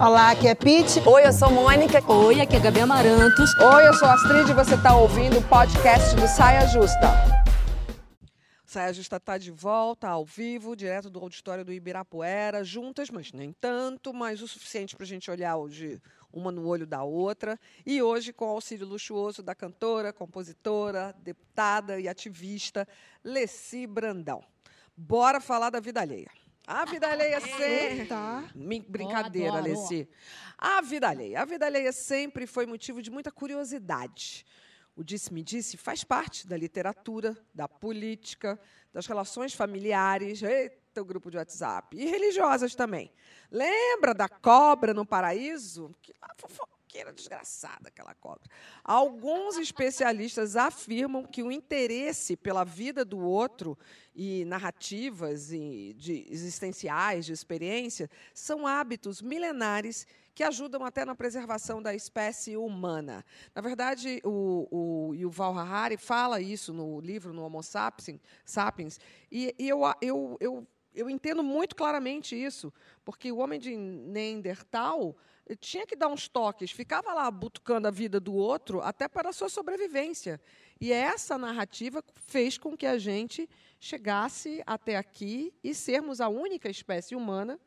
Olá, aqui é Pete. Oi, eu sou Mônica. Oi, aqui é Gabi Amarantos. Oi, eu sou Astrid e você está ouvindo o podcast do Saia Justa. Saia Justa está de volta, ao vivo, direto do auditório do Ibirapuera, juntas, mas nem tanto, mas o suficiente para a gente olhar hoje uma no olho da outra. E hoje, com o auxílio luxuoso da cantora, compositora, deputada e ativista Leci Brandão. Bora falar da vida alheia. A vida alheia sempre. Brincadeira, Leci. A vida alheia. A vida alheia sempre foi motivo de muita curiosidade. O disse-me-disse faz parte da literatura, da política, das relações familiares, eita, o grupo de WhatsApp, e religiosas também. Lembra da cobra no paraíso? Que lá fofoqueira desgraçada aquela cobra. Alguns especialistas afirmam que o interesse pela vida do outro e narrativas e de existenciais, de experiência, são hábitos milenares que ajudam até na preservação da espécie humana. Na verdade, o, o Yuval Harari fala isso no livro, no Homo Sapiens, Sapiens e, e eu, eu, eu, eu entendo muito claramente isso, porque o homem de Neandertal tinha que dar uns toques, ficava lá butucando a vida do outro até para a sua sobrevivência. E essa narrativa fez com que a gente chegasse até aqui e sermos a única espécie humana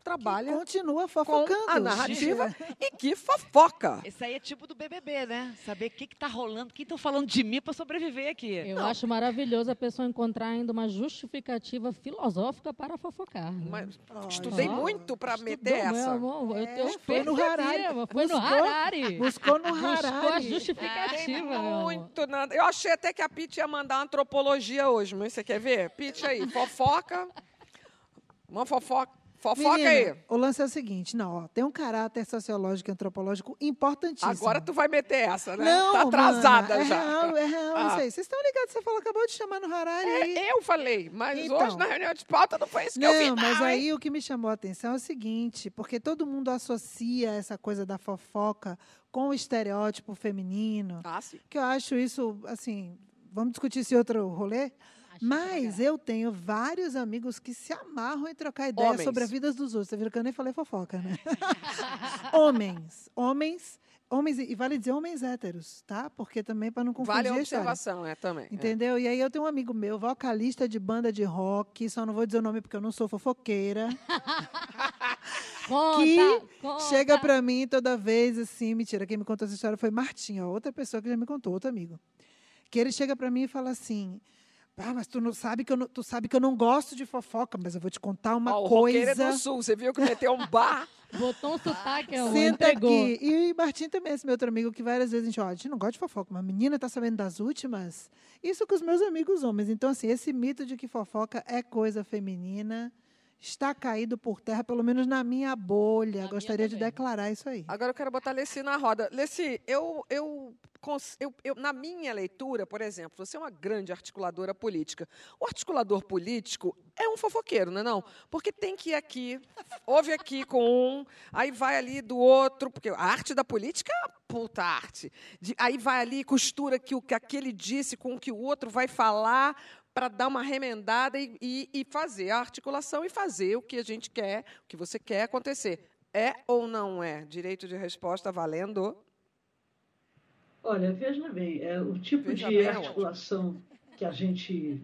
trabalha. Que continua fofocando. a narrativa e que fofoca. Isso aí é tipo do BBB, né? Saber o que está rolando, quem estão falando de mim para sobreviver aqui. Eu Não. acho maravilhoso a pessoa encontrar ainda uma justificativa filosófica para fofocar. Né? Mas, estudei oh, muito para meter essa. Amor, eu, é, foi no Harari. Foi no Harari. Buscou no Harari. Buscou a justificativa. muito nada. Eu achei até que a Pete ia mandar antropologia hoje, mas você quer ver? Pete aí, fofoca. Uma fofoca Fofoca Menina, aí. O lance é o seguinte, não, ó, tem um caráter sociológico e antropológico importantíssimo. Agora tu vai meter essa, né? Não, tá atrasada mana, é já. Real, é real, ah. isso aí. Vocês estão ligados, você falou, acabou de chamar no Harari. É, eu falei, mas então, hoje na reunião de pauta não foi isso que não, eu vi, não. mas aí o que me chamou a atenção é o seguinte, porque todo mundo associa essa coisa da fofoca com o estereótipo feminino. Ah, sim. Que eu acho isso, assim, vamos discutir esse outro rolê? Mas eu tenho vários amigos que se amarram em trocar ideias homens. sobre a vida dos outros. Você viu que eu nem falei fofoca, né? homens. Homens. Homens, e vale dizer homens héteros, tá? Porque também para não confundir Vale a observação, é, também. É. Entendeu? É. E aí eu tenho um amigo meu, vocalista de banda de rock, só não vou dizer o nome porque eu não sou fofoqueira. conta, que conta. chega para mim toda vez assim, mentira, quem me contou essa história foi Martim, ó, outra pessoa que já me contou, outro amigo. Que ele chega para mim e fala assim: ah, mas tu não sabe que eu não, tu sabe que eu não gosto de fofoca, mas eu vou te contar uma oh, coisa. O do Sul, você viu que meteu um bar. Botou um sotaque, é Senta entregou. aqui. E o Martim também, esse meu outro amigo, que várias vezes a gente, ó, a gente não gosta de fofoca, mas a menina tá sabendo das últimas. Isso com os meus amigos homens. Então, assim, esse mito de que fofoca é coisa feminina está caído por terra, pelo menos na minha bolha. Na Gostaria minha de declarar isso aí. Agora eu quero botar Leci na roda. Leci, eu, eu, eu, eu, na minha leitura, por exemplo, você é uma grande articuladora política. O articulador político é um fofoqueiro, não é não? Porque tem que ir aqui, ouve aqui com um, aí vai ali do outro, porque a arte da política é puta arte. De, aí vai ali, costura que o que aquele disse com o que o outro vai falar para dar uma remendada e, e, e, fazer a articulação e fazer o que a gente quer, o que você quer acontecer. É ou não é? Direito de resposta valendo? Olha, veja bem, é, o tipo veja de articulação que a gente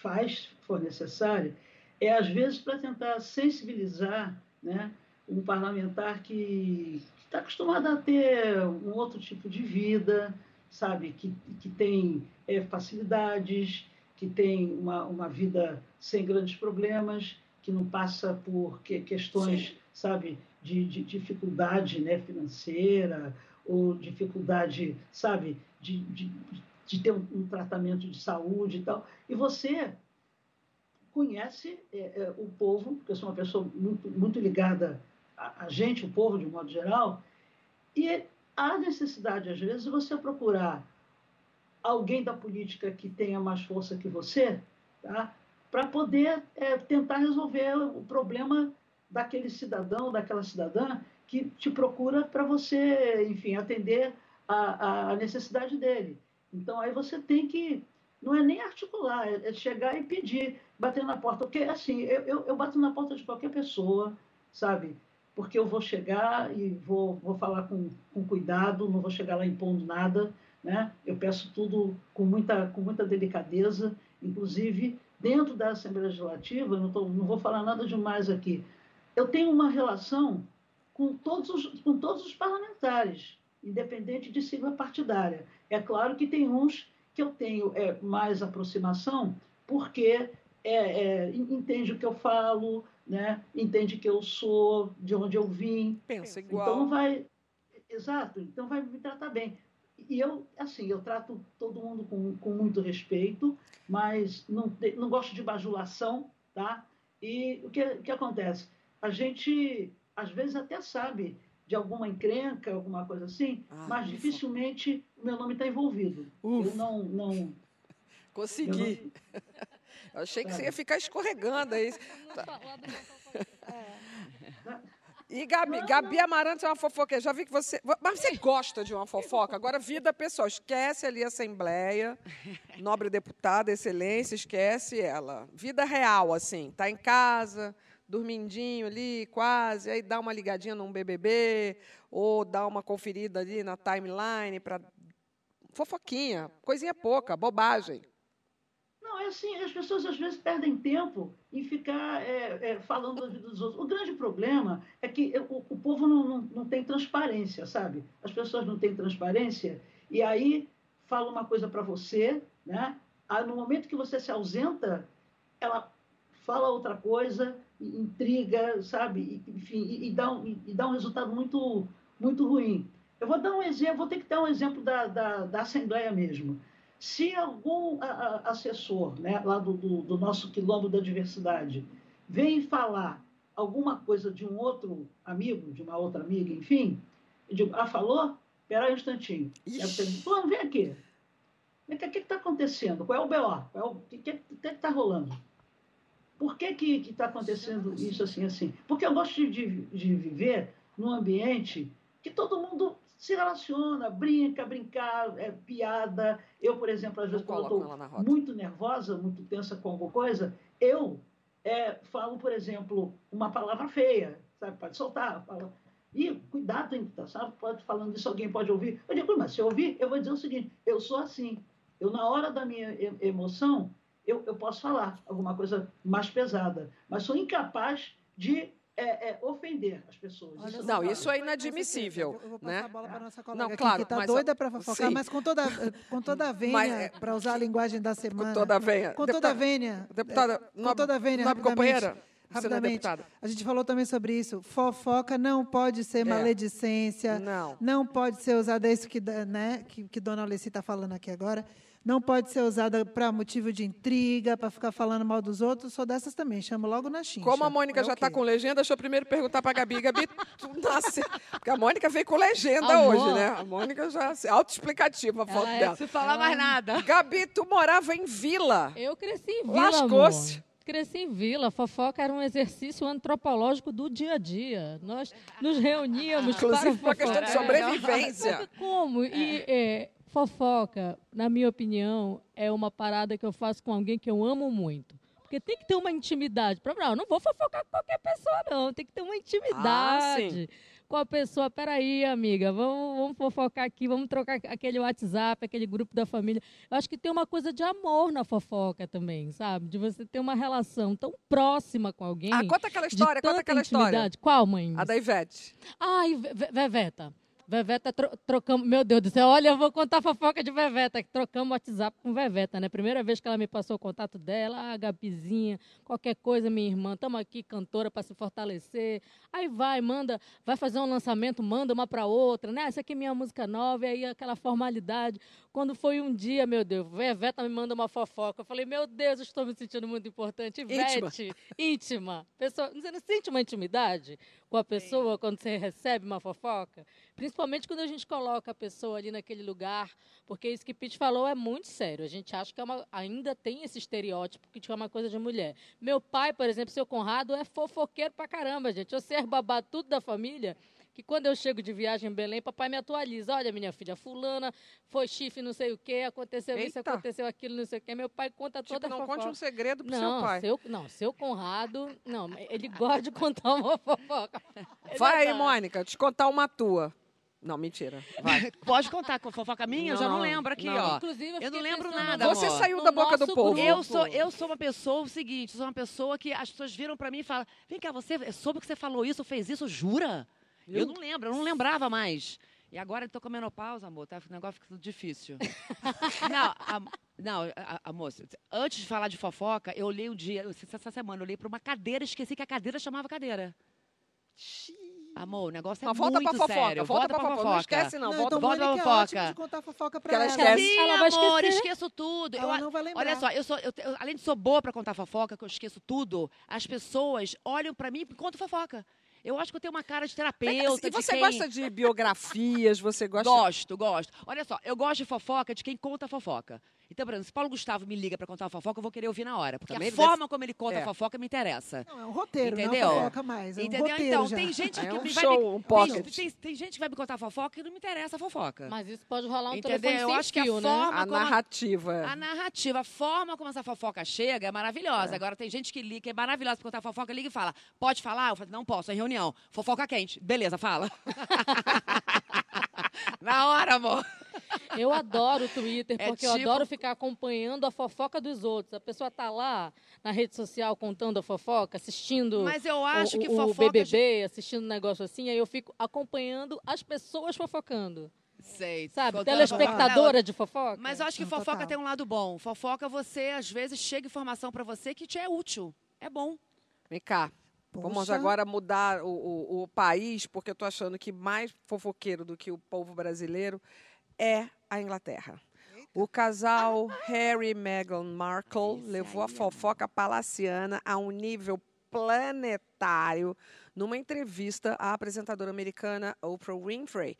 faz, se for necessário, é às vezes para tentar sensibilizar né, um parlamentar que está acostumado a ter um outro tipo de vida, sabe, que, que tem é, facilidades, que tem uma, uma vida sem grandes problemas, que não passa por que, questões, Sim. sabe, de, de, dificuldade né, financeira ou dificuldade, sabe, de, de, de ter um, um, tratamento de saúde e tal. E você conhece é, é, o povo, porque eu sou uma pessoa muito, muito ligada a, a gente, o povo de um modo geral, e há necessidade, às vezes, de você procurar alguém da política que tenha mais força que você, tá? para poder é, tentar resolver o problema daquele cidadão, daquela cidadã que te procura para você, enfim, atender a, a, necessidade dele. Então, aí você tem que não é nem articular, é, é chegar e pedir, bater na porta. Porque, assim, eu, eu, eu bato na porta de qualquer pessoa, sabe? Porque eu vou chegar e vou, vou falar com, com cuidado, não vou chegar lá impondo nada, né? Eu peço tudo com muita, com muita delicadeza, inclusive dentro da Assembleia Legislativa, não, tô, não vou falar nada demais aqui, eu tenho uma relação com todos os, com todos os parlamentares, independente de sigla partidária. É claro que tem uns que eu tenho é, mais aproximação, porque é, é, entende o que eu falo, né? entende que eu sou, de onde eu vim. Pensa igual. Então vai. Exato, então vai me tratar bem. E eu, assim, eu trato todo mundo com, com muito respeito, mas não, não gosto de bajulação, tá? E o que, que acontece? A gente, às vezes, até sabe de alguma encrenca, alguma coisa assim, ah, mas ufa. dificilmente o meu nome está envolvido. Ufa. Eu não. não Consegui. Não... Eu achei que você ia ficar escorregando aí. E Gabi, Gabi Amarante é uma fofoqueira. Já vi que você. Mas você gosta de uma fofoca? Agora, vida pessoal. Esquece ali a Assembleia, nobre deputada, excelência, esquece ela. Vida real, assim. Tá em casa, dormindinho ali, quase, aí dá uma ligadinha num BBB, ou dá uma conferida ali na timeline para fofoquinha, coisinha pouca, bobagem. Assim, as pessoas às vezes perdem tempo em ficar é, é, falando da vida dos outros. O grande problema é que o, o povo não, não, não tem transparência, sabe? As pessoas não têm transparência e aí fala uma coisa para você, né? Aí, no momento que você se ausenta, ela fala outra coisa, intriga, sabe? Enfim, e, e, dá, um, e dá um resultado muito, muito ruim. Eu vou dar um exemplo, vou ter que dar um exemplo da, da, da Assembleia mesmo. Se algum assessor né, lá do, do, do, nosso quilombo da diversidade vem falar alguma coisa de um outro amigo, de uma outra amiga, enfim, eu digo, ah, falou? Espera aí um instantinho. Fulano, vem aqui. O que está acontecendo? Qual é o BO? É o que está rolando? Por que está acontecendo isso assim, assim? Porque eu gosto de, de viver num ambiente que todo mundo se relaciona, brinca, brincar, é, piada. Eu, por exemplo, às vezes, quando estou muito nervosa, muito tensa com alguma coisa, eu é, falo, por exemplo, uma palavra feia, sabe? Pode soltar. Fala, e cuidado, hein, tá, sabe? Pode falando isso, alguém pode ouvir. Eu digo, mas se eu ouvir, eu vou dizer o seguinte: eu sou assim. Eu, na hora da minha emoção, eu, eu posso falar alguma coisa mais pesada, mas sou incapaz de é, é, ofender as pessoas. Isso não, isso é inadmissível. Eu vou passar né? a bola para nossa colega não, claro, que está doida para fofocar, sim. mas com toda, com toda a vênia, é, para usar a linguagem da semana. Com toda a vênia. Com toda a vênia. Deputada, com toda a vênia, nobre companheira. Rapidamente, a gente falou também sobre isso. Fofoca não pode ser é. maledicência. Não. Não pode ser usada, é isso que, né, que, que Dona Alessi está falando aqui agora não pode ser usada para motivo de intriga, para ficar falando mal dos outros. Sou dessas também, chamo logo na xincha. Como a Mônica é já está com legenda, deixa eu primeiro perguntar para a Gabi. Gabi, tu nasce... Porque a Mônica veio com legenda Amor. hoje, né? A Mônica já... Autoexplicativa a foto é, dela. Não falar mais nada. Gabi, tu morava em vila. Eu cresci em vila, Lascou-se. Cresci em vila. Fofoca era um exercício antropológico do dia a dia. Nós nos reuníamos Inclusive, para uma questão de sobrevivência. Como? E é, Fofoca, na minha opinião, é uma parada que eu faço com alguém que eu amo muito. Porque tem que ter uma intimidade. Não, eu não vou fofocar com qualquer pessoa, não. Tem que ter uma intimidade ah, com a pessoa. Peraí, amiga, vamos, vamos fofocar aqui, vamos trocar aquele WhatsApp, aquele grupo da família. Eu acho que tem uma coisa de amor na fofoca também, sabe? De você ter uma relação tão próxima com alguém. Ah, conta aquela história, conta aquela intimidade. história. Qual, mãe? A da Ivete. Ai, Veveta. Veveta tro trocamos. Meu Deus do céu, olha, eu vou contar a fofoca de Veveta, trocamos WhatsApp com Veveta, né? Primeira vez que ela me passou o contato dela, a Gabizinha, qualquer coisa, minha irmã, estamos aqui, cantora, para se fortalecer. Aí vai, manda, vai fazer um lançamento, manda uma para outra, né? Essa aqui é minha música nova, e aí aquela formalidade. Quando foi um dia, meu Deus, Veveta me manda uma fofoca. Eu falei, meu Deus, estou me sentindo muito importante. Ivete, íntima. íntima. Pessoa, você não sente uma intimidade com a pessoa Sim. quando você recebe uma fofoca? Principalmente quando a gente coloca a pessoa ali naquele lugar, porque isso que Pete falou é muito sério. A gente acha que é uma, ainda tem esse estereótipo que é uma coisa de mulher. Meu pai, por exemplo, seu Conrado, é fofoqueiro pra caramba, gente. Eu ser babá tudo da família. Que quando eu chego de viagem em Belém, papai me atualiza. Olha, minha filha, fulana, foi chifre, não sei o quê, aconteceu Eita. isso, aconteceu aquilo, não sei o quê. Meu pai conta tipo, toda não a fofoca. conte um segredo pro não, seu pai. Seu, não, seu Conrado, não, ele gosta de contar uma fofoca. Vai aí, Mônica, te contar uma tua. Não, mentira. Vai. Pode contar com fofoca minha? Não, eu já não lembro aqui, não. ó. Inclusive, eu, eu não lembro nada. Você amor. saiu da boca do povo. Eu sou, eu sou uma pessoa, o seguinte, sou uma pessoa que as pessoas viram para mim e falam: vem cá, você soube que você falou isso, fez isso, jura? Eu, eu não lembro, eu não lembrava mais. E agora eu tô com menopausa, amor, tá? O negócio fica difícil. não, a, não a, a, moça, antes de falar de fofoca, eu olhei um dia, essa semana, eu olhei para uma cadeira, esqueci que a cadeira chamava cadeira. Amor, o negócio é Mas volta muito pra fofoca, sério. Volta, volta pra, pra fofoca. Não esquece, não. não volta, então, volta pra fofoca. É de contar fofoca pra ela. ela esquece. Sim, ela vai amor, esquecer. esqueço tudo. Ela eu, não vai lembrar. Olha só, eu sou, eu, eu, além de sou boa pra contar fofoca, que eu esqueço tudo, as pessoas olham pra mim e contam fofoca. Eu acho que eu tenho uma cara de terapeuta. E você quem... gosta de biografias? Você gosta? Gosto, gosto. Olha só, eu gosto de fofoca de quem conta fofoca. Então, por exemplo, se Paulo Gustavo me liga para contar uma fofoca, eu vou querer ouvir na hora. Porque Também a forma deve... como ele conta é. a fofoca me interessa. Não, é um roteiro, Entendeu? não é fofoca mais. É Entendeu? Um então, já. tem gente é que um me show, vai. Um pocket. Tem, tem, tem, gente que vai me contar fofoca e não me interessa a fofoca. Mas isso pode rolar um Entendeu? telefone eu acho fio, que a né? forma a narrativa. A, a narrativa, a forma como essa fofoca chega é maravilhosa. É. Agora, tem gente que liga, que é maravilhosa para contar fofoca, liga e fala: pode falar? Eu falo, não posso, é reunião. Fofoca quente. Beleza, fala. Na hora, amor. Eu adoro o Twitter, é porque tipo... eu adoro ficar acompanhando a fofoca dos outros. A pessoa tá lá na rede social contando a fofoca, assistindo Mas eu acho o, que o fofoca... BBB, assistindo um negócio assim, aí eu fico acompanhando as pessoas fofocando. Sei. Sabe, telespectadora de fofoca. Mas eu acho que fofoca total. tem um lado bom. Fofoca, você, às vezes, chega informação para você que te é útil. É bom. Vem cá. Poxa. Vamos agora mudar o, o, o país, porque eu estou achando que mais fofoqueiro do que o povo brasileiro é a Inglaterra. O casal Harry e Meghan Markle levou a fofoca palaciana a um nível planetário numa entrevista à apresentadora americana Oprah Winfrey.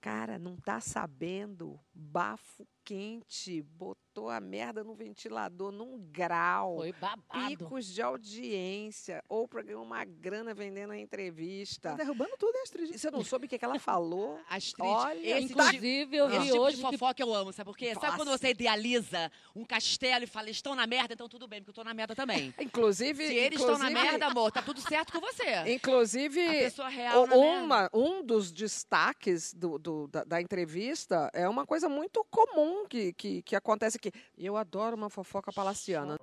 Cara, não tá sabendo? Bafo quente, botou a merda no ventilador num grau. Foi babado. Picos de audiência. Oprah ganhou uma grana vendendo a entrevista. Tá derrubando tudo, Astrid. Você não soube o que, que ela falou? Astrid, Olha, inclusive, eu vi esse hoje tipo de fofoca que... eu amo, sabe por quê? Sabe quando você idealiza um castelo e fala, estão na merda, então tudo bem, porque eu tô na merda também. inclusive... Se eles inclusive, estão na merda, amor, tá tudo certo com você. Inclusive, a pessoa real uma, um dos destaques do, do da, da entrevista é uma coisa muito comum que, que, que acontece aqui. Eu adoro uma fofoca palaciana.